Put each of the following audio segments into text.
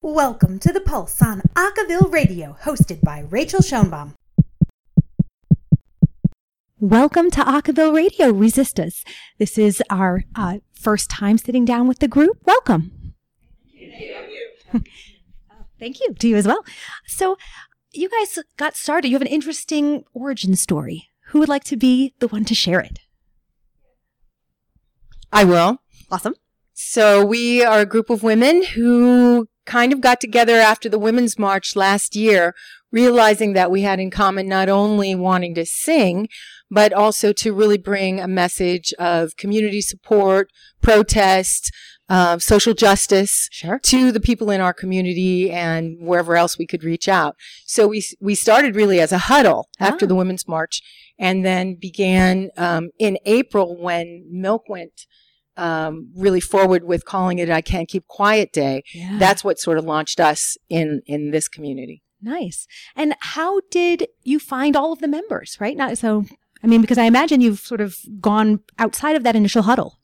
Welcome to The Pulse on Acaville Radio, hosted by Rachel Schoenbaum. Welcome to Acaville Radio, ReSistas. This is our uh, first time sitting down with the group. Welcome. Thank you. Thank you to you as well. So, you guys got started. You have an interesting origin story. Who would like to be the one to share it? I will. Awesome. So we are a group of women who kind of got together after the Women's March last year, realizing that we had in common not only wanting to sing, but also to really bring a message of community support, protest, uh, social justice Sure. to the people in our community and wherever else we could reach out. So we we started really as a huddle after Ah. the Women's March, and then began um, in April when MILCK went um, really forward with calling it "I Can't Keep Quiet Day." Yeah. That's what sort of launched us in in this community. Nice. And how did you find all of the members, right? Not so I mean because I imagine you've sort of gone outside of that initial huddle.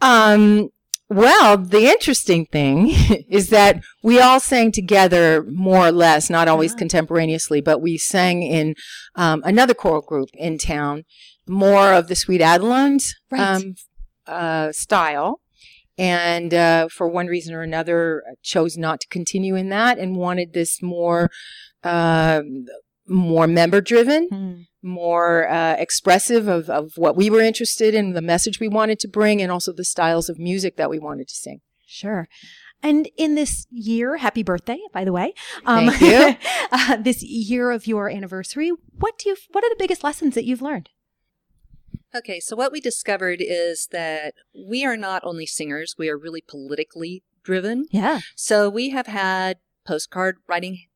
Um, well, the interesting thing is that we all sang together more or less, not always Ah. contemporaneously, but we sang in um, another choral group in town, more of the Sweet Adelines Right. um, uh, style. And uh, for one reason or another, chose not to continue in that and wanted this more, uh, more member driven more uh, expressive of, of what we were interested in, the message we wanted to bring, and also the styles of music that we wanted to sing. Sure. And in this year, happy birthday, by the way. um, Thank you. uh, this year of your anniversary, what do you what are the biggest lessons that you've learned? Okay, so what we discovered is that we are not only singers, we are really politically driven. Yeah. So we have had postcard writing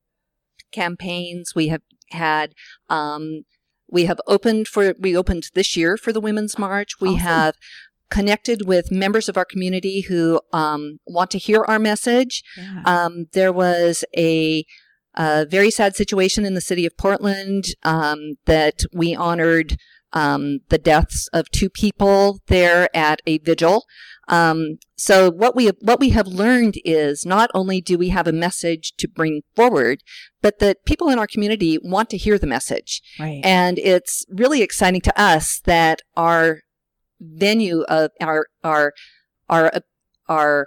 campaigns. We have had, um, we have opened for, we opened this year for the Women's March. We Awesome. have connected with members of our community who um, want to hear our message. Yeah. Um, there was a, a very sad situation in the city of Portland um, that we honored um, the deaths of two people there at a vigil. Um, so what we what we have learned is not only do we have a message to bring forward, but that people in our community want to hear the message. right. And it's really exciting to us that our venue of our our our our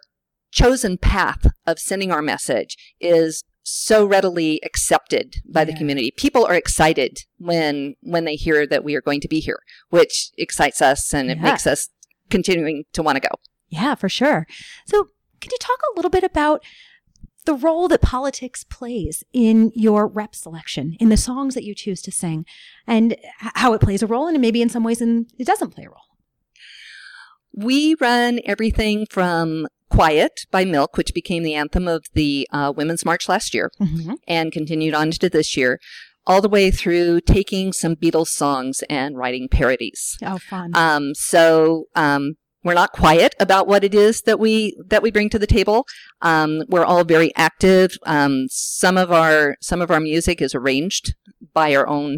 chosen path of sending our message is so readily accepted by the community. People are excited when when they hear that we are going to be here, which excites us and it makes us continuing to want to go. Yeah, for sure. So, can you talk a little bit about the role that politics plays in your rep selection, in the songs that you choose to sing, and how it plays a role, and maybe in some ways in, it doesn't play a role? We run everything from Quiet by MILCK, which became the anthem of the uh, Women's March last year Mm-hmm. and continued on to this year, all the way through taking some Beatles songs and writing parodies. Oh, fun. Um, so um, we're not quiet about what it is that we that we bring to the table. Um, we're all very active. Um, some of our some of our music is arranged by our own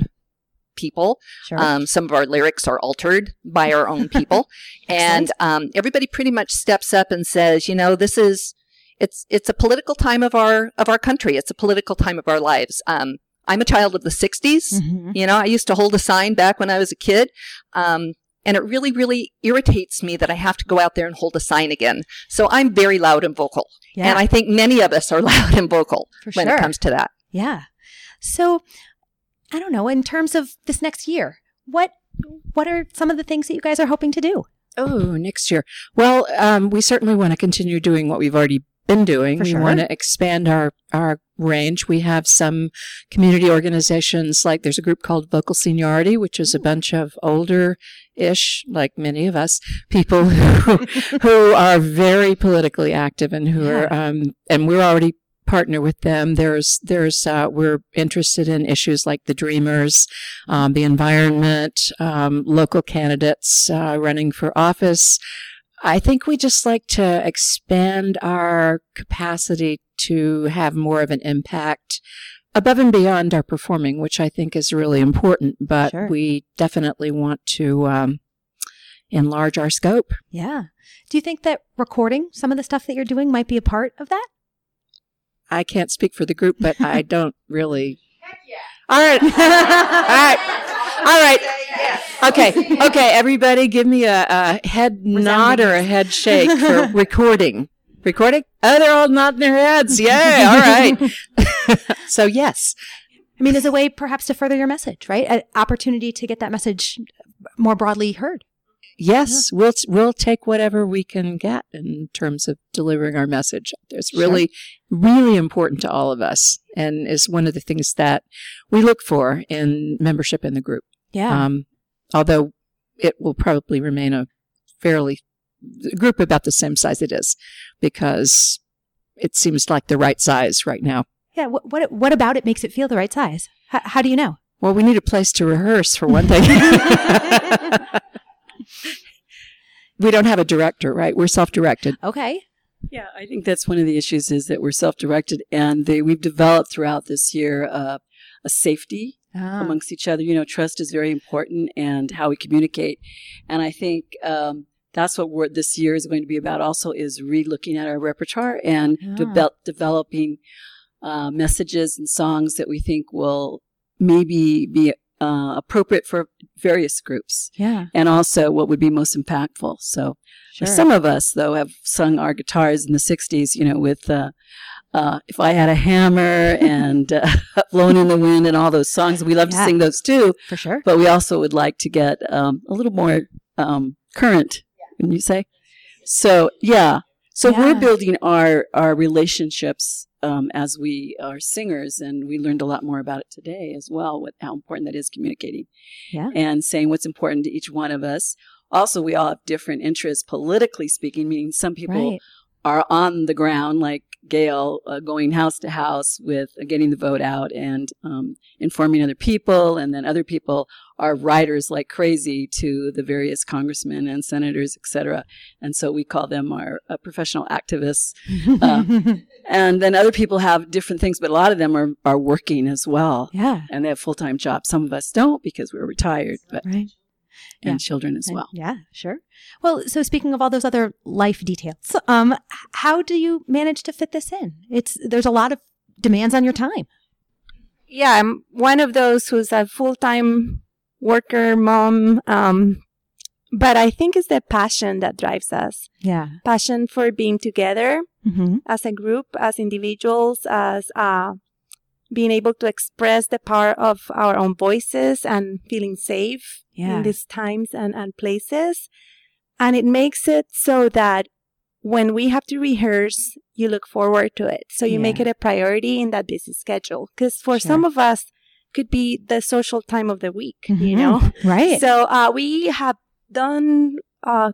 people. sure. Um, some of our lyrics are altered by our own people, and um, everybody pretty much steps up and says, you know, this is it's it's a political time of our of our country. It's a political time of our lives. Um, I'm a child of the '60s. Mhm. You know, I used to hold a sign back when I was a kid. Um, and it really, really irritates me that I have to go out there and hold a sign again. So I'm very loud and vocal. Yeah, And I think many of us are loud and vocal for when sure. it comes to that. yeah. So, I don't know. In terms of this next year, what what are some of the things that you guys are hoping to do? Oh, next year. Well, um, we certainly want to continue doing what we've already been doing. For we sure. want to expand our, our range. We have some community organizations, like there's a group called Vocal Seniority, which is a bunch of older ish, like many of us, people who, who are very politically active and who are, um, and we're already partner with them. There's, there's, uh, we're interested in issues like the Dreamers, um, the environment, um, local candidates, uh, running for office. I think we just like to expand our capacity to have more of an impact above and beyond our performing, which I think is really important. But Sure. we definitely want to, um, enlarge our scope. Yeah. Do you think that recording some of the stuff that you're doing might be a part of that? I can't speak for the group, but I don't really. All right. All right. All right. Okay. Okay. Everybody, give me a, a head nod or a head shake for recording. Recording? Oh, they're all nodding their heads. Yay. All right. so, yes. I mean, as a way perhaps to further your message, right? An opportunity to get that message more broadly heard. Yes, we'll we'll take whatever we can get in terms of delivering our message. It's really, really important to all of us, and is one of the things that we look for in membership in the group. Yeah. Um, although it will probably remain a fairly group about the same size it is, because it seems like the right size right now. yeah. What, what what about it makes it feel the right size? H- how do you know? Well, we need a place to rehearse for one thing. we don't have a director, right? We're self-directed. Okay. Yeah, I think that's one of the issues is that we're self-directed, and they, we've developed throughout this year uh, a safety Ah. amongst each other. You know, trust is very important, and how we communicate. And I think um, that's what we're, this year is going to be about. Also, is re-looking at our repertoire and Ah. devel- developing uh, messages and songs that we think will maybe be uh, appropriate for various groups, Yeah. and also what would be most impactful. So. Sure. Some of us, though, have sung our guitars in the 60s, you know, with uh, uh, If I Had a Hammer and uh, Blowing in the Wind and all those songs. We love Yeah. to sing those too, for sure. but we also would like to get um, a little more um, current, wouldn't you say? So, yeah. So Yeah. we're building our, our relationships um, as we are singers, and we learned a lot more about it today as well, what, how important that is communicating Yeah. and saying what's important to each one of us. Also, we all have different interests politically speaking, meaning some people Right. Are on the ground, like Gail, uh, going house to house with uh, getting the vote out and um, informing other people. And then other people are writers like crazy to the various congressmen and senators, et cetera. And so we call them our uh, professional activists. Uh, And then other people have different things, but a lot of them are, are working as well. yeah. And they have full time jobs. Some of us don't because we're retired, but Right. And Yeah. children as And- well. Yeah, sure. Well, so speaking of all those other life details, um, how do you manage to fit this in? It's there's a lot of demands on your time. yeah, I'm one of those who's a full time worker, mom. Um, but I think it's the passion that drives us Yeah. passion for being together Mm-hmm. as a group, as individuals, as uh, being able to express the power of our own voices and feeling safe Yeah. in these times and, and places. And it makes it so that when we have to rehearse, you look forward to it. So you make it a priority in that busy schedule. Because for Sure. some of us, could be the social time of the week, you Mhm. know? Right. So uh, we have done uh,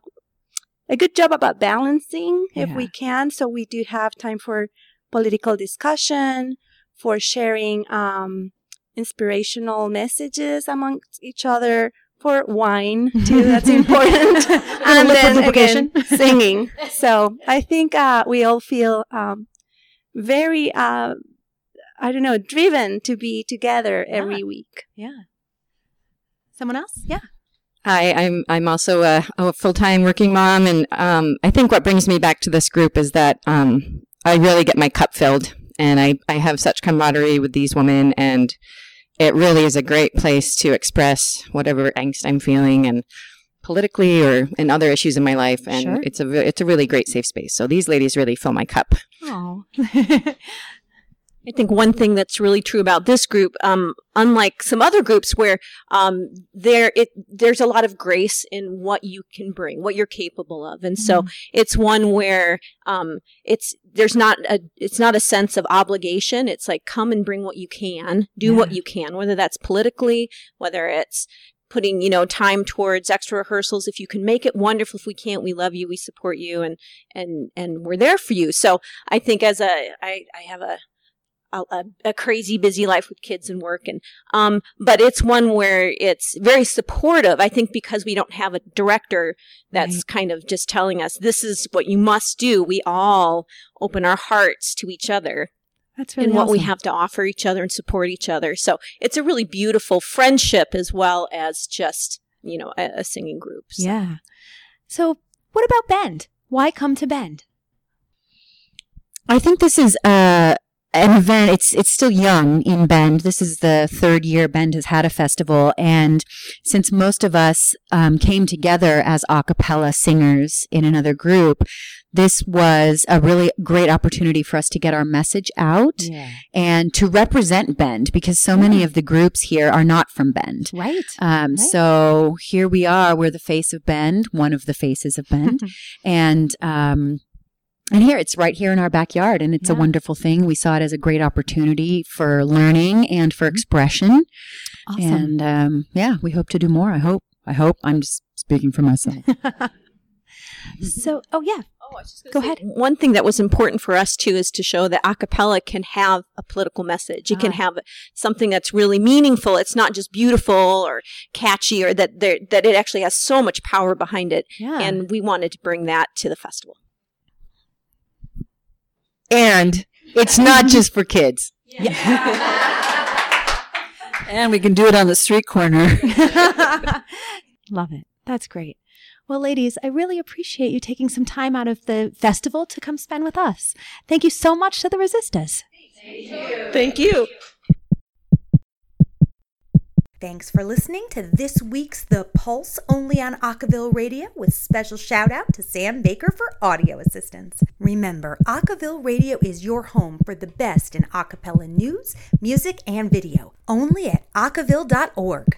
a good job about balancing if we can. So we do have time for political discussion, for sharing um, inspirational messages amongst each other, for wine too. That's important. and then again, singing. So I think uh, we all feel um, very. Uh, I don't know, driven to be together every week. yeah. Someone else? Yeah. Hi, I'm I'm also a, a full time working mom, and um, I think what brings me back to this group is that um, I really get my cup filled, and I I have such camaraderie with these women, and it really is a great place to express whatever angst I'm feeling, and politically or in other issues in my life, and Sure. it's a it's a really great safe space. So these ladies really fill my cup. Oh. I think one thing that's really true about this group, um, unlike some other groups where um, there it there's a lot of grace in what you can bring, what you're capable of, and so it's one where um, it's there's not a it's not a sense of obligation. It's like come and bring what you can, do what you can, whether that's politically, whether it's putting you know time towards extra rehearsals. If you can make it wonderful if we can't we love you we support you and and and we're there for you. So i think as a i i have a a, a, a crazy busy life with kids and work and um but it's one where it's very supportive i think because we don't have a director that's Right. kind of just telling us this is what you must do we all open our hearts to each other That's really and what we have to offer each other and support each other so it's a really beautiful friendship as well as just you know, a, a singing group. So. Yeah. So, what about Bend? Why come to Bend? I think this is uh, an event. It's it's still young in Bend. This is the third year Bend has had a festival, and since most of us um, came together as a cappella singers in another group, this was a really great opportunity for us to get our message out Yeah. and to represent Bend because so many of the groups here are not from Bend. Right. Um, Right. So here we are. We're the face of Bend, one of the faces of Bend, and um, and here it's right here in our backyard, and it's a wonderful thing. We saw it as a great opportunity for learning and for expression, Awesome. and um, yeah, we hope to do more. I hope. I hope. I'm just speaking for myself. so, oh yeah. Oh, I was just Go gonna ahead. say, One thing that was important for us too is to show that a cappella can have a political message. It can Ah. have something that's really meaningful. It's not just beautiful or catchy, or that there that it actually has so much power behind it. Yeah. And we wanted to bring that to the festival. And it's not just for kids. Yeah. And we can do it on the street corner. Love it. That's great. Well, ladies, I really appreciate you taking some time out of the festival to come spend with us. Thank you so much to the Resistas. Thank you. Thanks for listening to this week's The Pulse only on Acaville Radio with special shout out to Sam Baker for audio assistance. Remember, Acaville Radio is your home for the best in acapella news, music, and video. Only at acaville.org.